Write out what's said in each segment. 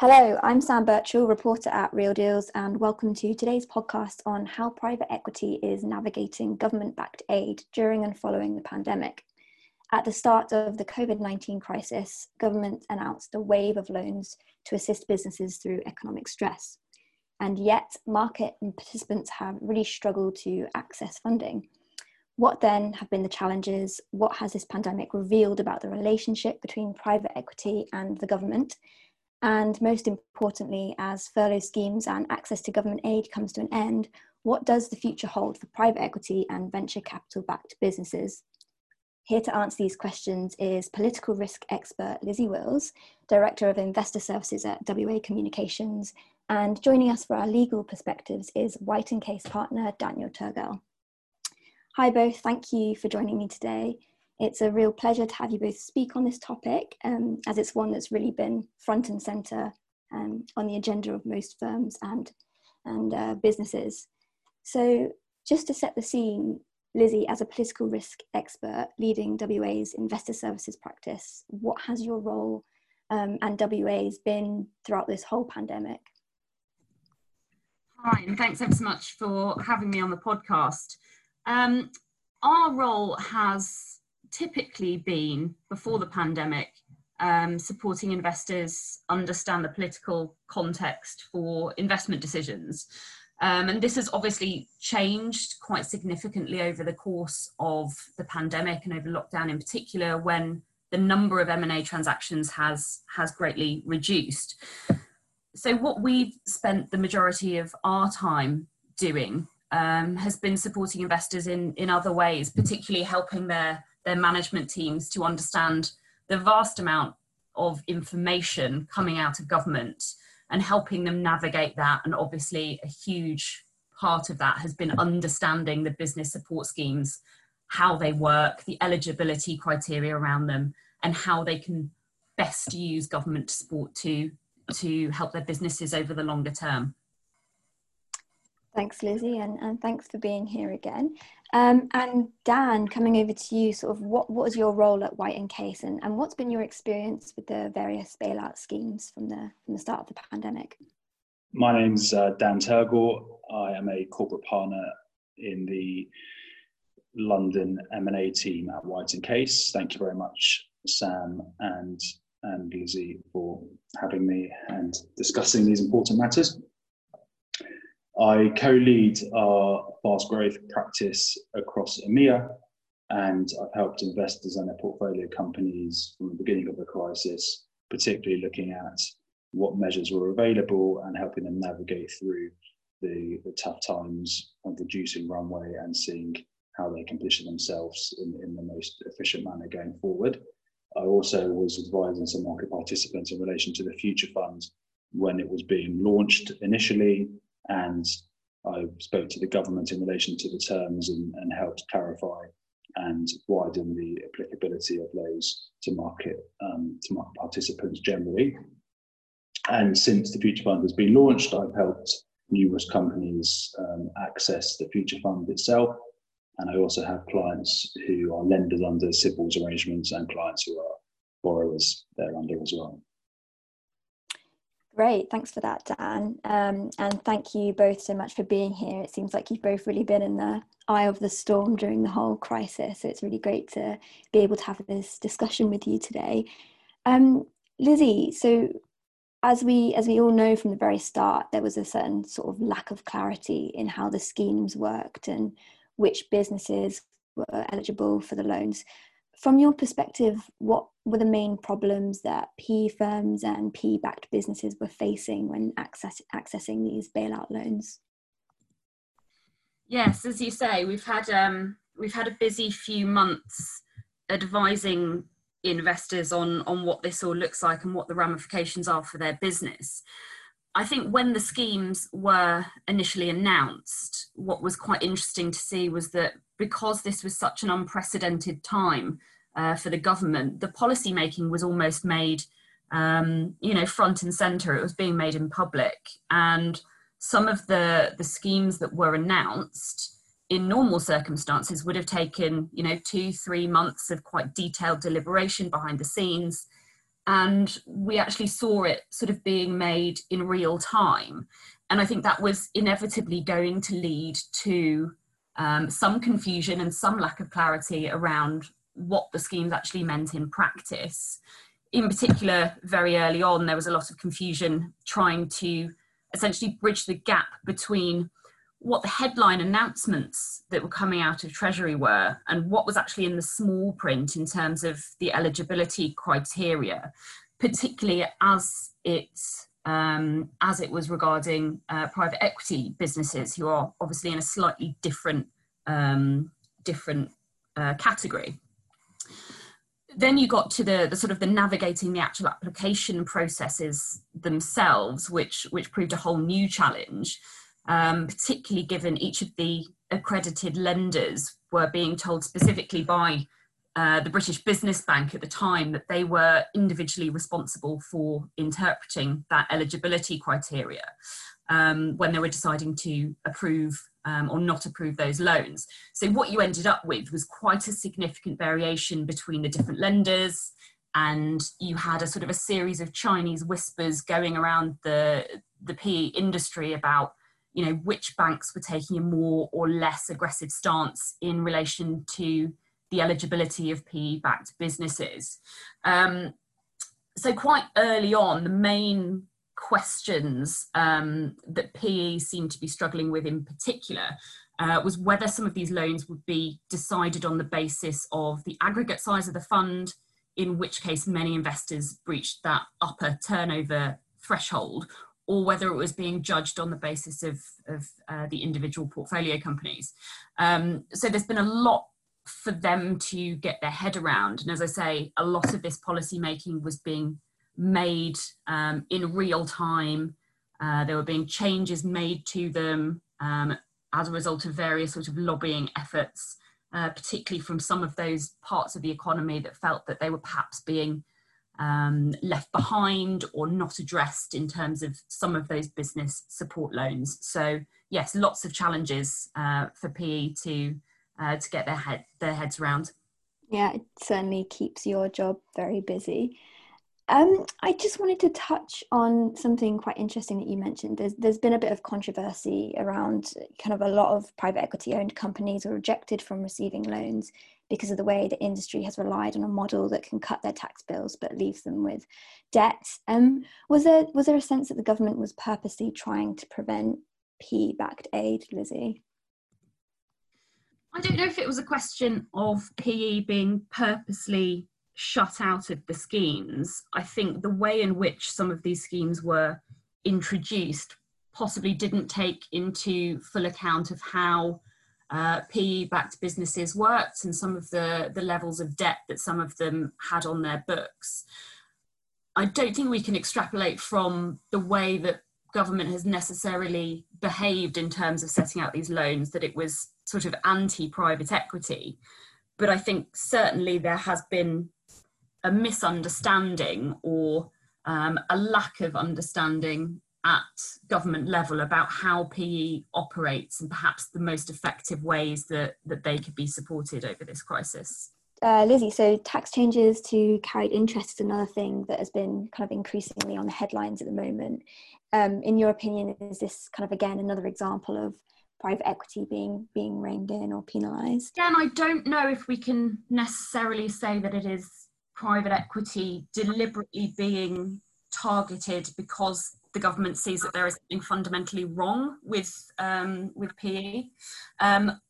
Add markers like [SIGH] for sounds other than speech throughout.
Hello, I'm Sam Birchall, reporter at Real Deals, and welcome to today's podcast on how private equity is navigating government backed aid during and following the pandemic. At the start of the COVID 19 crisis, government announced a wave of loans to assist businesses through economic stress. And yet, market participants have really struggled to access funding. What then have been the challenges? What has this pandemic revealed about the relationship between private equity and the government? And most importantly, as furlough schemes and access to government aid comes to an end, what does the future hold for private equity and venture capital backed businesses? Here to answer these questions is political risk expert Lizzie Wills, Director of Investor Services at WA Communications, and joining us for our legal perspectives is White and Case partner Daniel Turgel. Hi both, thank you for joining me today. It's a real pleasure to have you both speak on this topic, um, as it's one that's really been front and centre um, on the agenda of most firms and, and uh, businesses. So, just to set the scene, Lizzie, as a political risk expert leading WA's investor services practice, what has your role um, and WA's been throughout this whole pandemic? Hi, and thanks ever so much for having me on the podcast. Um, our role has typically been before the pandemic um, supporting investors understand the political context for investment decisions. Um, and this has obviously changed quite significantly over the course of the pandemic and over lockdown in particular, when the number of M&A transactions has, has greatly reduced. So what we've spent the majority of our time doing um, has been supporting investors in, in other ways, particularly helping their their management teams to understand the vast amount of information coming out of government and helping them navigate that. And obviously, a huge part of that has been understanding the business support schemes, how they work, the eligibility criteria around them, and how they can best use government support to to help their businesses over the longer term. Thanks, Lizzie, and, and thanks for being here again. Um, and Dan, coming over to you, sort of what, what was your role at White and Case and, and what's been your experience with the various bailout schemes from the, from the start of the pandemic? My name's uh, Dan Turgel. I am a corporate partner in the London M&A team at White and Case. Thank you very much, Sam and, and Lizzie, for having me and discussing these important matters. I co lead our fast growth practice across EMEA, and I've helped investors and their portfolio companies from the beginning of the crisis, particularly looking at what measures were available and helping them navigate through the, the tough times of reducing runway and seeing how they can position themselves in, in the most efficient manner going forward. I also was advising some market participants in relation to the future fund when it was being launched initially and I spoke to the government in relation to the terms and, and helped clarify and widen the applicability of those to market um, to market participants generally. And since the Future Fund has been launched, I've helped numerous companies um, access the Future Fund itself. And I also have clients who are lenders under CBILS arrangements and clients who are borrowers there under as well. Great, thanks for that, Dan. Um, and thank you both so much for being here. It seems like you've both really been in the eye of the storm during the whole crisis. So it's really great to be able to have this discussion with you today. Um, Lizzie, so as we as we all know from the very start, there was a certain sort of lack of clarity in how the schemes worked and which businesses were eligible for the loans from your perspective, what were the main problems that PE firms and PE backed businesses were facing when access, accessing these bailout loans? Yes, as you say, we've had um, we've had a busy few months advising investors on on what this all looks like and what the ramifications are for their business. I think when the schemes were initially announced, what was quite interesting to see was that because this was such an unprecedented time uh, for the government, the policy making was almost made, um, you know, front and center. It was being made in public, and some of the the schemes that were announced in normal circumstances would have taken, you know, two three months of quite detailed deliberation behind the scenes. And we actually saw it sort of being made in real time. And I think that was inevitably going to lead to um, some confusion and some lack of clarity around what the schemes actually meant in practice. In particular, very early on, there was a lot of confusion trying to essentially bridge the gap between what the headline announcements that were coming out of Treasury were and what was actually in the small print in terms of the eligibility criteria, particularly as it um, as it was regarding uh, private equity businesses who are obviously in a slightly different um, different uh, category. Then you got to the, the sort of the navigating the actual application processes themselves, which which proved a whole new challenge um, particularly given each of the accredited lenders were being told specifically by uh, the British Business Bank at the time that they were individually responsible for interpreting that eligibility criteria um, when they were deciding to approve um, or not approve those loans. So, what you ended up with was quite a significant variation between the different lenders, and you had a sort of a series of Chinese whispers going around the, the PE industry about you know which banks were taking a more or less aggressive stance in relation to the eligibility of PE-backed businesses. Um, so quite early on, the main questions um, that PE seemed to be struggling with in particular uh, was whether some of these loans would be decided on the basis of the aggregate size of the fund, in which case many investors breached that upper turnover threshold, or whether it was being judged on the basis of, of uh, the individual portfolio companies. Um, so there's been a lot for them to get their head around. And as I say, a lot of this policy making was being made um, in real time. Uh, there were being changes made to them um, as a result of various sort of lobbying efforts, uh, particularly from some of those parts of the economy that felt that they were perhaps being um, left behind or not addressed in terms of some of those business support loans. So yes, lots of challenges uh, for PE to uh, to get their head their heads around. Yeah, it certainly keeps your job very busy. Um, I just wanted to touch on something quite interesting that you mentioned. There's there's been a bit of controversy around kind of a lot of private equity owned companies were rejected from receiving loans because of the way the industry has relied on a model that can cut their tax bills but leaves them with debt. Um, was there was there a sense that the government was purposely trying to prevent PE-backed aid, Lizzie? I don't know if it was a question of PE being purposely shut out of the schemes. I think the way in which some of these schemes were introduced possibly didn't take into full account of how uh, PE-backed businesses worked and some of the, the levels of debt that some of them had on their books. I don't think we can extrapolate from the way that government has necessarily behaved in terms of setting out these loans that it was sort of anti-private equity. But I think certainly there has been a misunderstanding or um, a lack of understanding at government level about how PE operates and perhaps the most effective ways that, that they could be supported over this crisis. Uh, Lizzie, so tax changes to carried interest is another thing that has been kind of increasingly on the headlines at the moment. Um, in your opinion, is this kind of again another example of private equity being being reined in or penalised? Again, I don't know if we can necessarily say that it is private equity deliberately being targeted because the government sees that there is something fundamentally wrong with um, with PE. Um,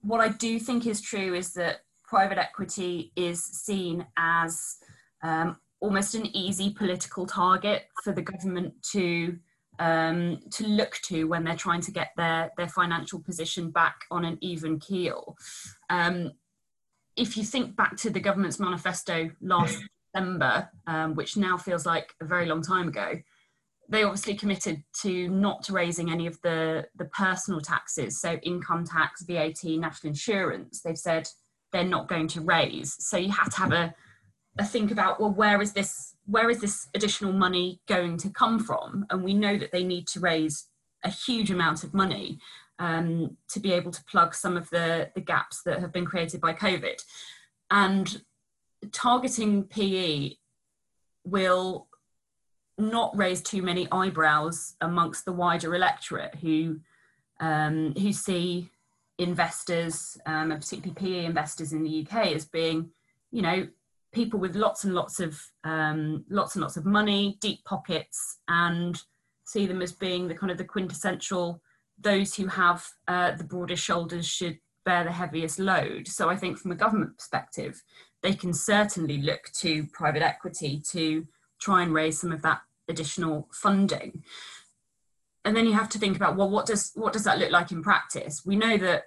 what I do think is true is that private equity is seen as um, almost an easy political target for the government to um, to look to when they're trying to get their their financial position back on an even keel. Um, if you think back to the government's manifesto last [LAUGHS] December, um, which now feels like a very long time ago, they obviously committed to not raising any of the, the personal taxes, so income tax, VAT, national insurance. They've said they're not going to raise. So you have to have a, a think about well, where is this where is this additional money going to come from? And we know that they need to raise a huge amount of money um, to be able to plug some of the, the gaps that have been created by COVID. And targeting PE will not raise too many eyebrows amongst the wider electorate who um, who see investors um, and particularly PE investors in the UK as being, you know, people with lots and lots of um, lots and lots of money, deep pockets, and see them as being the kind of the quintessential those who have uh, the broadest shoulders should bear the heaviest load. So I think from a government perspective, they can certainly look to private equity to try and raise some of that additional funding. And then you have to think about well, what does what does that look like in practice? We know that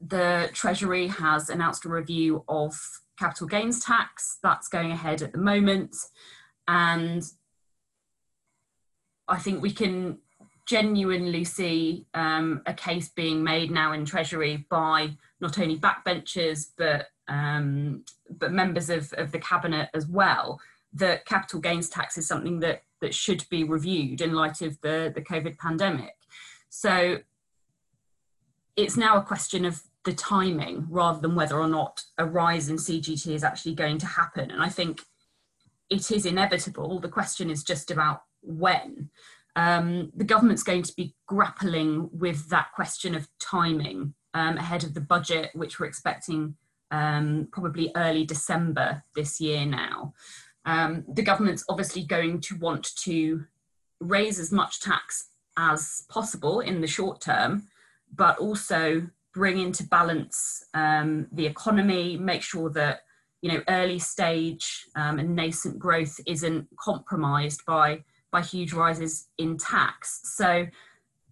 the Treasury has announced a review of capital gains tax that's going ahead at the moment, and I think we can genuinely see um, a case being made now in Treasury by not only backbenchers but um, but members of, of the cabinet as well that capital gains tax is something that that should be reviewed in light of the the COVID pandemic. So it's now a question of the timing rather than whether or not a rise in CGT is actually going to happen. And I think it is inevitable. The question is just about when. Um, the government's going to be grappling with that question of timing um, ahead of the budget, which we're expecting um, probably early December this year now. Um, the government's obviously going to want to raise as much tax as possible in the short term, but also bring into balance um, the economy, make sure that you know early stage um, and nascent growth isn't compromised by by huge rises in tax. So,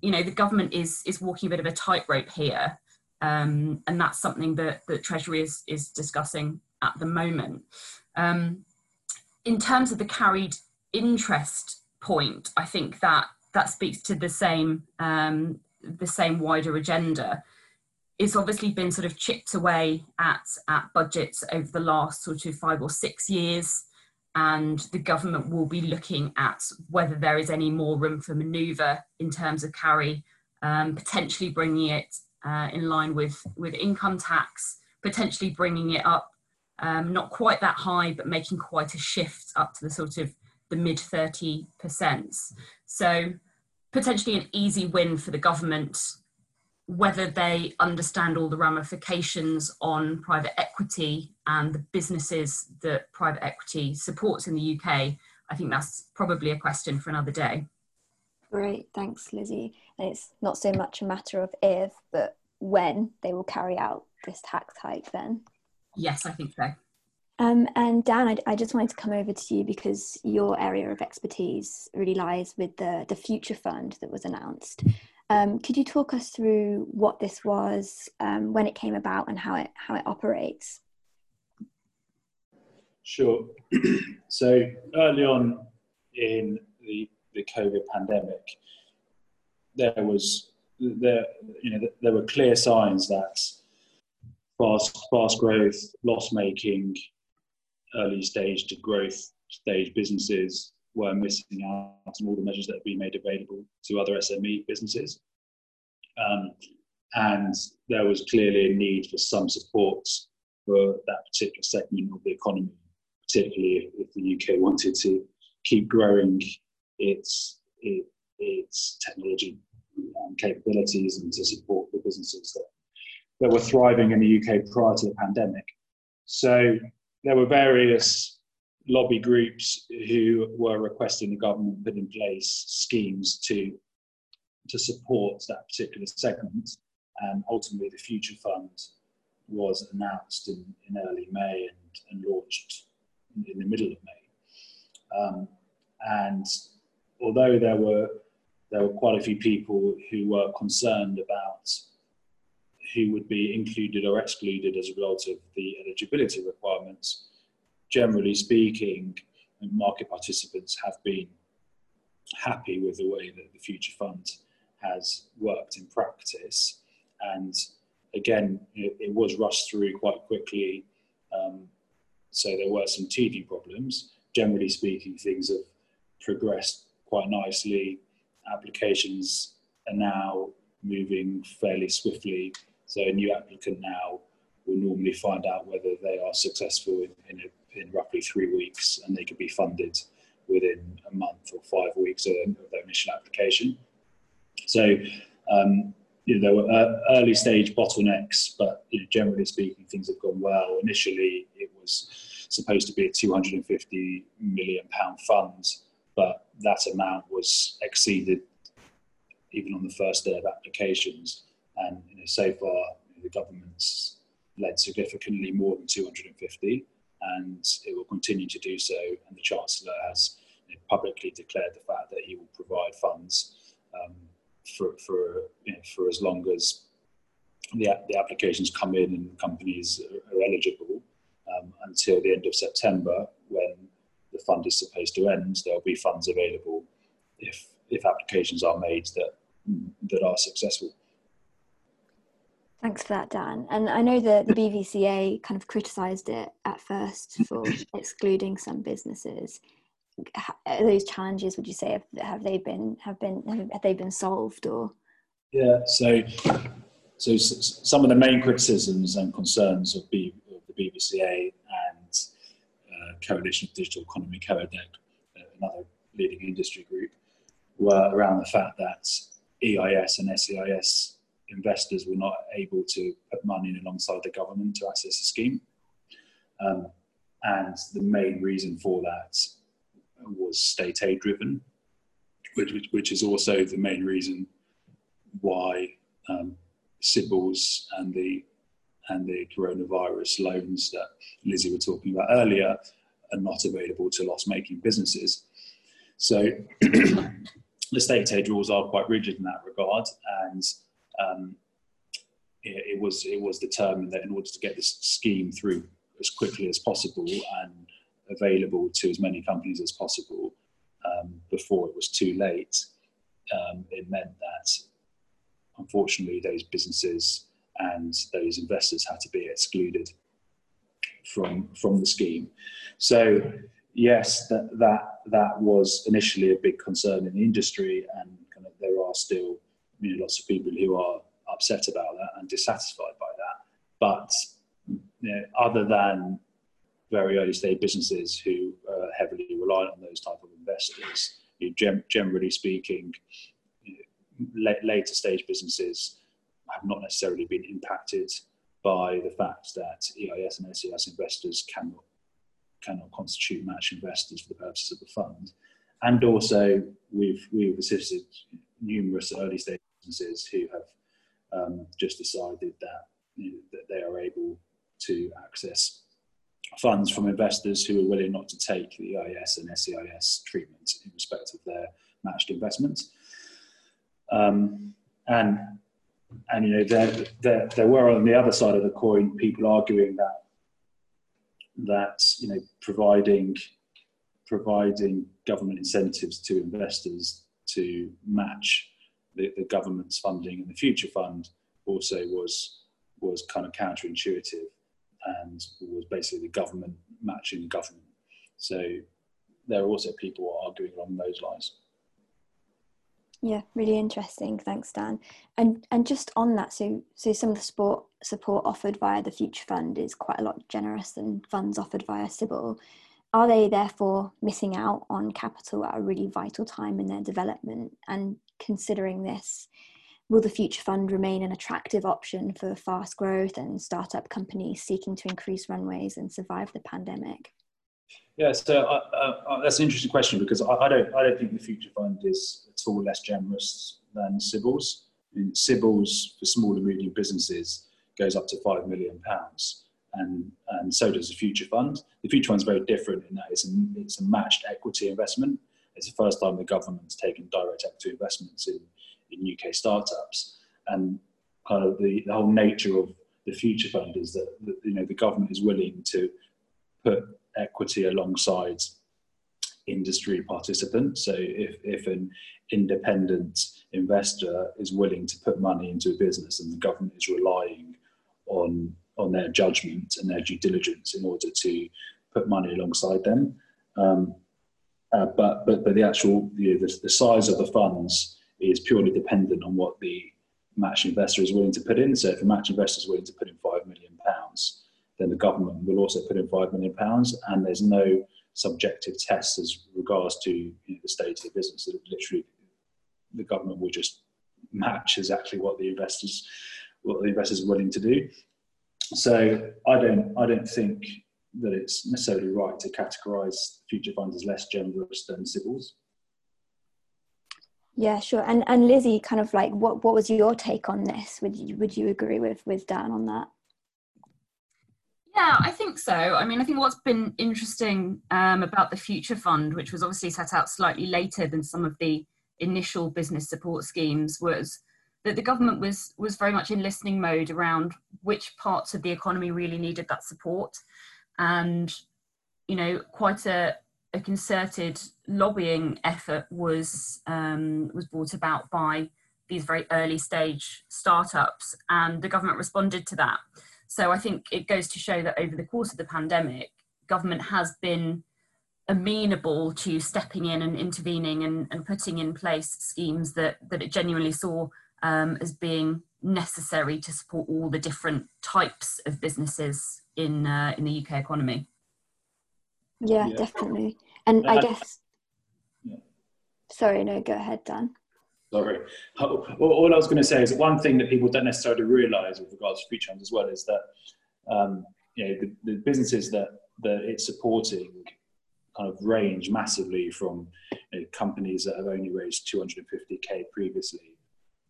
you know, the government is is walking a bit of a tightrope here, um, and that's something that that Treasury is is discussing at the moment. Um, in terms of the carried interest point, I think that that speaks to the same um, the same wider agenda. It's obviously been sort of chipped away at at budgets over the last sort of five or six years and the government will be looking at whether there is any more room for manoeuvre in terms of carry, um, potentially bringing it uh, in line with, with income tax, potentially bringing it up, um, not quite that high, but making quite a shift up to the sort of the mid 30%. So potentially an easy win for the government whether they understand all the ramifications on private equity and the businesses that private equity supports in the UK, I think that's probably a question for another day. Great, thanks, Lizzie. And it's not so much a matter of if, but when they will carry out this tax hike then. Yes, I think so. Um, and Dan, I, I, just wanted to come over to you because your area of expertise really lies with the, the Future Fund that was announced. Um, could you talk us through what this was, um, when it came about, and how it how it operates? Sure. [CLEARS THROAT] so early on in the, the COVID pandemic, there was there you know there were clear signs that fast fast growth, loss making, early stage to growth stage businesses were missing out on all the measures that have been made available to other SME businesses. Um, and there was clearly a need for some support for that particular segment of the economy, particularly if, if the UK wanted to keep growing its, it, its technology um, capabilities and to support the businesses that, that were thriving in the UK prior to the pandemic. So there were various lobby groups who were requesting the government put in place schemes to to support that particular segment. And ultimately, the Future Fund was announced in, in early May and, and launched in, the middle of May. Um, and although there were there were quite a few people who were concerned about who would be included or excluded as a result of the eligibility requirements, generally speaking, market participants have been happy with the way that the Future Fund has worked in practice. And again, it, it was rushed through quite quickly. Um, so there were some teething problems. Generally speaking, things have progressed quite nicely. Applications are now moving fairly swiftly. So a new applicant now will normally find out whether they are successful in, in a in roughly three weeks, and they could be funded within a month or five weeks of, their initial application. So, um, you know, there were uh, early stage bottlenecks, but you know, generally speaking, things have gone well. Initially, it was supposed to be a 250 million pound fund, but that amount was exceeded even on the first day of applications. And you know, so far, you know, the government's led significantly more than 250, and it will continue to do so. And the Chancellor has you know, publicly declared the fact that he will provide funds um, for, for, you know, for as long as the, the applications come in and companies are, are eligible um, until the end of September when the fund is supposed to end. There will be funds available if, if applications are made that, that are successful. Thanks for that, Dan. And I know that the BVCA kind of criticised it at first for excluding some businesses. Are those challenges, would you say, have, they been have been have they been solved or? Yeah. So, so some of the main criticisms and concerns of, B, of the BVCA and uh, Coalition of Digital Economy, Coadec, uh, another leading industry group, were around the fact that EIS and SEIS investors were not able to put money in alongside the government to access the scheme. Um, and the main reason for that was state aid driven, which, which, which is also the main reason why um, CBILS and the and the coronavirus loans that Lizzie were talking about earlier are not available to loss-making businesses. So [CLEARS THROAT] the state aid rules are quite rigid in that regard, and um, it, it, was it was determined that in order to get this scheme through as quickly as possible and available to as many companies as possible um, before it was too late, um, it meant that unfortunately those businesses and those investors had to be excluded from from the scheme. So yes, that that that was initially a big concern in the industry, and kind of there are still know, lots of people who are upset about that and dissatisfied by that. But you know, other than very early stage businesses who are heavily reliant on those type of investors, you know, generally speaking, you know, later stage businesses have not necessarily been impacted by the fact that EIS and SEIS investors cannot cannot constitute match investors for the purposes of the fund. And also, we've we've assisted numerous early stage who have um, just decided that, you know, that they are able to access funds from investors who are willing not to take the EIS and SEIS treatment in respect of their matched investments. Um, and and you know there, there there were on the other side of the coin people arguing that that you know providing providing government incentives to investors to match the, the government's funding and the future fund also was was kind of counterintuitive and was basically the government matching the government. So there are also people arguing along those lines. Yeah, really interesting. Thanks, Dan. And and just on that, so so some of the sport support offered via the Future Fund is quite a lot generous than funds offered via CBIL. Are they therefore missing out on capital at a really vital time in their development? And considering this, will the Future Fund remain an attractive option for fast growth and startup companies seeking to increase runways and survive the pandemic? Yeah, so uh, uh, that's an interesting question because I, I, don't I don't think the Future Fund is at all less generous than CBILS. I mean, CBILS for small and medium businesses goes up to five million pounds, and and so does the Future Fund. The Future Fund is very different in that it's a, it's a matched equity investment. It's the first time the government's taken direct equity investments in, in UK startups. And kind of the, the whole nature of the future fund is that, that you know the government is willing to put equity alongside industry participants. So if, if an independent investor is willing to put money into a business and the government is relying on on their judgment and their due diligence in order to put money alongside them, um, uh, but, but, but the actual, you know, the, the size of the funds is purely dependent on what the match investor is willing to put in. So if a match investor is willing to put in five million pounds, then the government will also put in five million pounds, and there's no subjective test as regards to you know, the state of the business. That literally, the government will just match exactly what the investors what the investors are willing to do. So I don't I don't think that it's necessarily right to categorise future funds as less generous than CBILS. Yeah, sure. And and Lizzie, kind of like, what what was your take on this? Would you would you agree with with Dan on that? Yeah, I think so. I mean, I think what's been interesting um, about the Future Fund, which was obviously set out slightly later than some of the initial business support schemes, was that the government was was very much in listening mode around which parts of the economy really needed that support, and you know, quite a, a concerted lobbying effort was um, was brought about by these very early stage startups, and the government responded to that. So I think it goes to show that over the course of the pandemic, government has been amenable to stepping in and intervening and, and putting in place schemes that, that it genuinely saw um, as being necessary to support all the different types of businesses in, uh, in the UK economy. Yeah, yeah. definitely. And I guess, yeah. sorry, no, go ahead, Dan. Sorry. All I was going to say is one thing that people don't necessarily realise with regards to future funds as well is that um, you know the, the, businesses that that it's supporting kind of range massively from you know, companies that have only raised 250k previously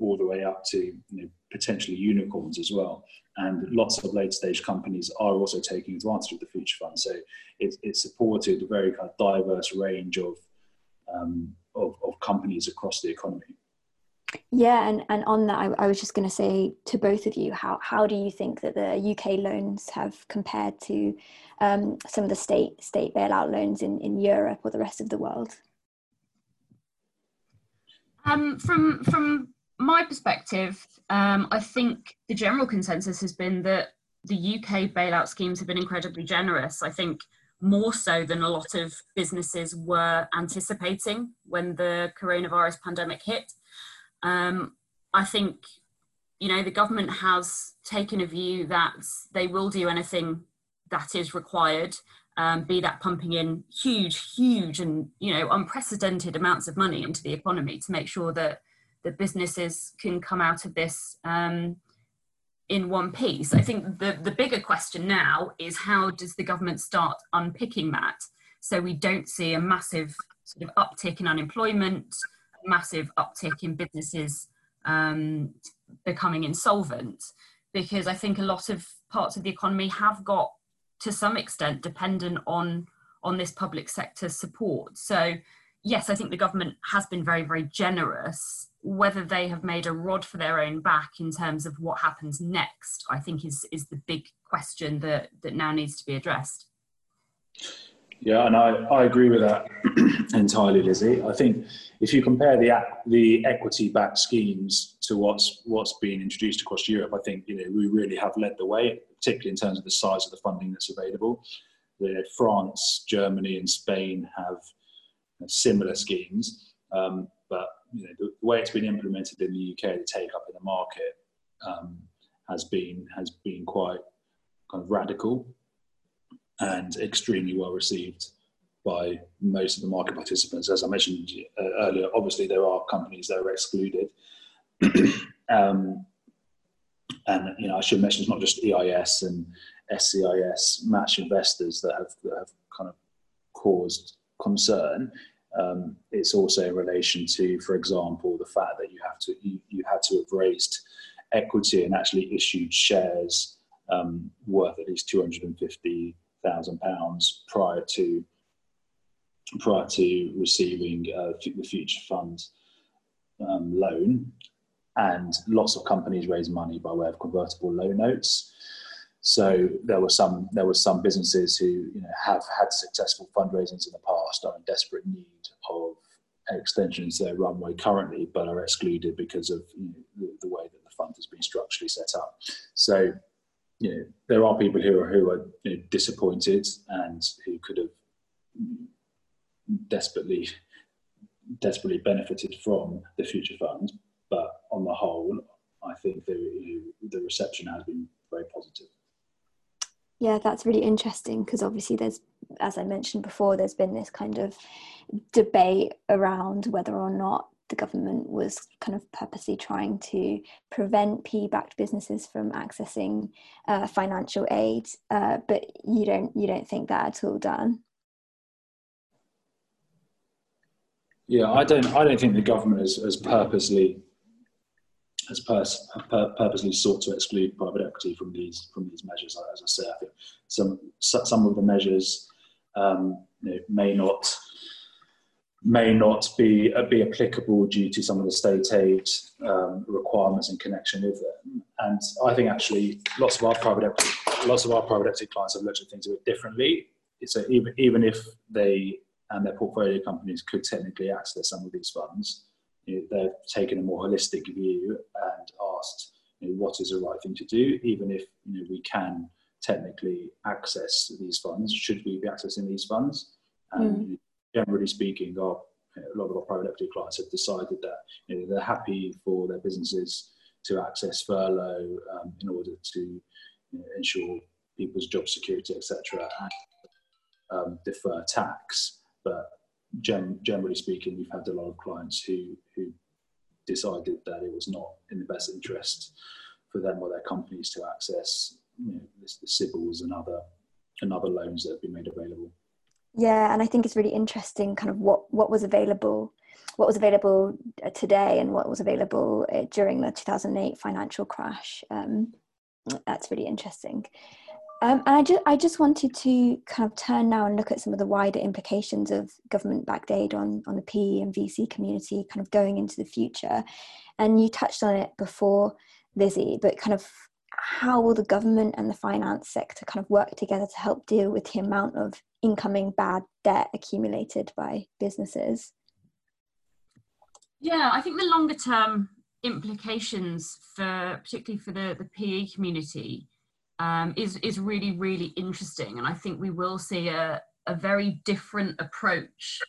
all the way up to you know, potentially unicorns as well. And lots of late stage companies are also taking advantage of the future fund. So it, it supported a very kind of diverse range of, um, of, of companies across the economy. Yeah, and, and on that, I, I was just going to say to both of you, how, how do you think that the UK loans have compared to um, some of the state state bailout loans in, in Europe or the rest of the world? Um, from from my perspective, um, I think the general consensus has been that the UK bailout schemes have been incredibly generous. I think more so than a lot of businesses were anticipating when the coronavirus pandemic hit. Um, I think, you know, the government has taken a view that they will do anything that is required, um, be that pumping in huge, huge and, you know, unprecedented amounts of money into the economy to make sure that the businesses can come out of this um, in one piece. I think the, the bigger question now is how does the government start unpicking that so we don't see a massive sort of uptick in unemployment, massive uptick in businesses um, becoming insolvent because I think a lot of parts of the economy have got to some extent dependent on on this public sector support. So yes, I think the government has been very, very generous. Whether they have made a rod for their own back in terms of what happens next, I think is is the big question that that now needs to be addressed. Yeah, and I, I agree with that [CLEARS THROAT] entirely, Lizzie. I think if you compare the the equity backed schemes to what's what's been introduced across Europe, I think you know we really have led the way, particularly in terms of the size of the funding that's available. The France, Germany, and Spain have similar schemes, um, but you know, the, way it's been implemented in the UK, the take up in the market um, has been has been quite kind of radical and extremely well received by most of the market participants. As I mentioned uh, earlier, obviously there are companies that are excluded. [CLEARS THROAT] um, and you know, I should mention it's not just EIS and SEIS match investors that have, that have kind of caused concern. Um, it's also in relation to, for example, the fact that you have to you, you had to have raised equity and actually issued shares um, worth at least two hundred and fifty thousand pounds prior to prior to receiving uh, the future fund um, loan, and lots of companies raise money by way of convertible loan notes. So there were some there were some businesses who you know have had successful fundraisings in the past are in desperate need of extensions to their runway currently, but are excluded because of you know, the, the, way that the fund has been structurally set up. So you know there are people who are who are you know, disappointed and who could have desperately desperately benefited from the future fund, but on the whole, I think the, the reception has been very positive. Yeah, that's really interesting because obviously there's, as I mentioned before, there's been this kind of debate around whether or not the government was kind of purposely trying to prevent PE-backed businesses from accessing uh, financial aid. Uh, but you don't you don't think that at all, Dan? Yeah, I don't. I don't think the government has, has purposely has pers- purposely sought to exclude private equity from these from these measures. As I say, I think some some of the measures um, you know, may not may not be uh, be applicable due to some of the state aid um, requirements in connection with them. And I think actually lots of our private equity, lots of our private equity clients have looked at things a bit differently. So even even if they and their portfolio companies could technically access some of these funds, you know, they've taken a more holistic view and asked you know, what is the right thing to do, even if you know, we can technically access these funds. Should we be accessing these funds? And mm generally speaking, our, a lot of our private equity clients have decided that you know, they're happy for their businesses to access furlough um, in order to you know, ensure people's job security, etc., and um, defer tax. But gen- generally speaking, we've had a lot of clients who who decided that it was not in the best interest for them or their companies to access you know, the, CBILS and other and other loans that have been made available. Yeah, and I think it's really interesting, kind of what what was available, what was available uh, today, and what was available uh, during the 2008 financial crash. Um, that's really interesting. Um, and I just I just wanted to kind of turn now and look at some of the wider implications of government-backed aid on on the PE and VC community, kind of going into the future. And you touched on it before, Lizzie, but kind of how will the government and the finance sector kind of work together to help deal with the amount of incoming bad debt accumulated by businesses? Yeah, I think the longer term implications for particularly for the, the PE community um, is is really really interesting, and I think we will see a, a very different approach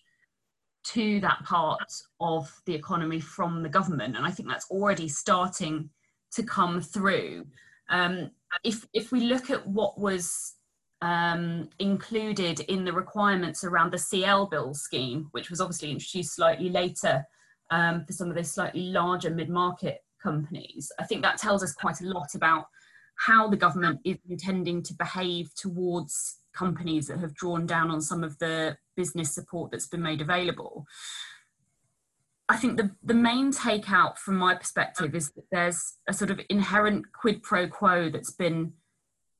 to that part of the economy from the government, and I think that's already starting to come through. Um, if if we look at what was um, included in the requirements around the CLBILS scheme, which was obviously introduced slightly later um, for some of those slightly larger mid-market companies, I think that tells us quite a lot about how the government is intending to behave towards companies that have drawn down on some of the business support that's been made available. I think the, the main takeout from my perspective is that there's a sort of inherent quid pro quo that's been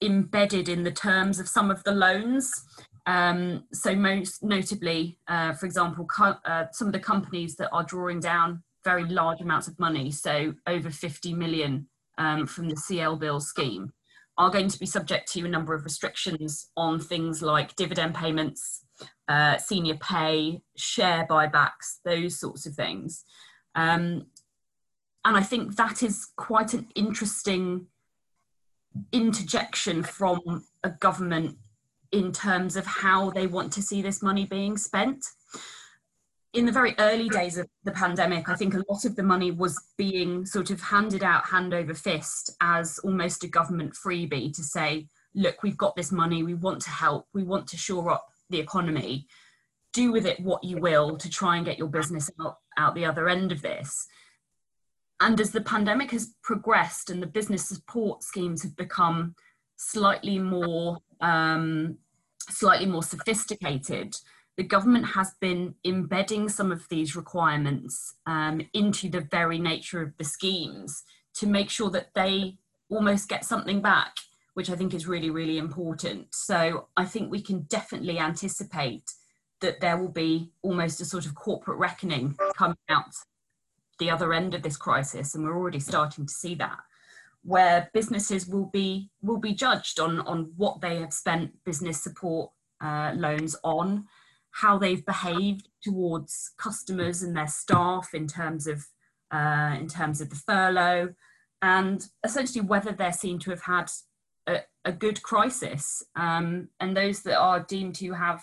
embedded in the terms of some of the loans. Um, so most notably, uh, for example, co- uh, some of the companies that are drawing down very large amounts of money, so over 50 million um, from the CLBILS scheme, are going to be subject to a number of restrictions on things like dividend payments, uh, senior pay, share buybacks, those sorts of things. Um, and I think that is quite an interesting interjection from a government in terms of how they want to see this money being spent. In the very early days of the pandemic, I think a lot of the money was being sort of handed out hand over fist as almost a government freebie to say, look, we've got this money, we want to help, we want to shore up the economy. Do with it what you will to try and get your business out, out the other end of this. And as the pandemic has progressed and the business support schemes have become slightly more um, slightly more sophisticated, the government has been embedding some of these requirements um, into the very nature of the schemes to make sure that they almost get something back, which I think is really, really important. So I think we can definitely anticipate that there will be almost a sort of corporate reckoning coming out the other end of this crisis, and we're already starting to see that, where businesses will be will be judged on on what they have spent business support uh, loans on, how they've behaved towards customers and their staff in terms of uh, in terms of the furlough, and essentially whether they're seen to have had a, a good crisis, um, and those that are deemed to have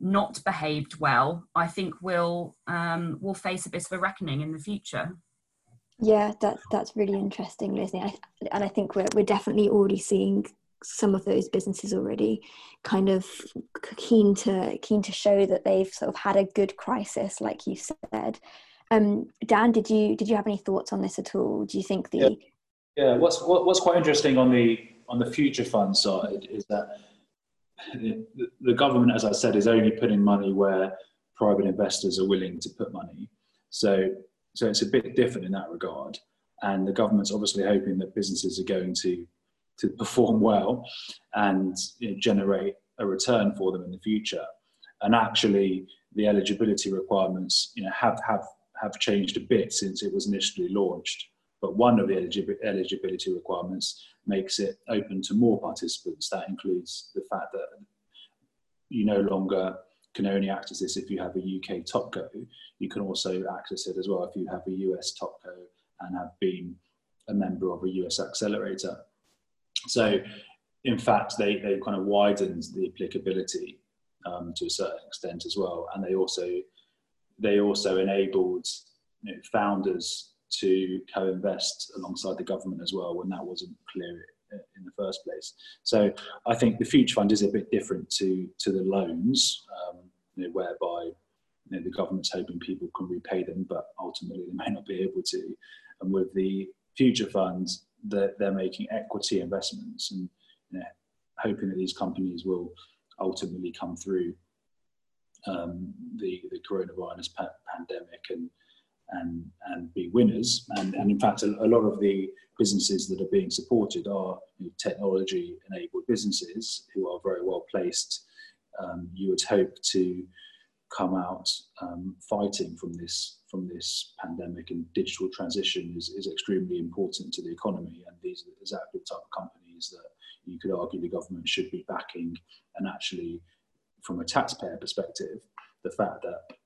not behaved well, I think will um, will face a bit of a reckoning in the future. Yeah, that's that's really interesting, Lizzie. I, and I think we're we're definitely already seeing some of those businesses already kind of keen to keen to show that they've sort of had a good crisis like you said. Um, dan did you did you have any thoughts on this at all? Do you think the yeah, yeah. what's what, what's quite interesting on the on the future fund side is that the, the government as i said is only putting money where private investors are willing to put money. So so it's a bit different in that regard. And the government's obviously hoping that businesses are going to to perform well and you know, generate a return for them in the future. And actually, the eligibility requirements you know, have, have, have changed a bit since it was initially launched. But one of the eligibility requirements makes it open to more participants. That includes the fact that you no longer can only access this if you have a UK topco. You can also access it as well if you have a US topco and have been a member of a US accelerator. So, in fact, they, they kind of widened the applicability um, to a certain extent as well, and they also they also enabled you know, founders to co-invest alongside the government as well when that wasn't clear in the first place. So I think the future fund is a bit different to to the loans, um, you know, whereby you know, the government's hoping people can repay them, but ultimately they may not be able to. And with the future funds, they're, they're making equity investments and you know, hoping that these companies will ultimately come through um, the, the coronavirus pa- pandemic and, and, and be winners. And, and in fact, a, a lot of the businesses that are being supported are you know, technology enabled businesses who are very well placed. Um, you would hope to come out um, fighting from this from this pandemic and digital transition is, is extremely important to the economy. And these are exactly the type of companies that you could argue the government should be backing. And actually from a taxpayer perspective the fact that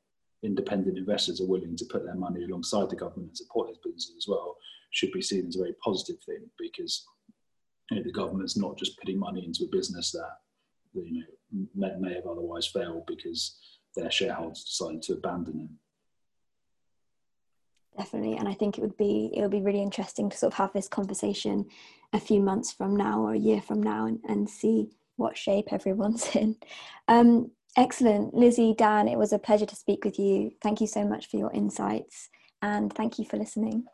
independent investors are willing to put their money alongside the government and support these businesses as well should be seen as a very positive thing because you know, the government's not just putting money into a business that you know may, may have otherwise failed because their shareholders decided to abandon it. Definitely, and I think it would be it would be really interesting to sort of have this conversation a few months from now or a year from now and, and see what shape everyone's [LAUGHS] in. Um, excellent, Lizzie, Dan, it was a pleasure to speak with you. Thank you so much for your insights, and thank you for listening.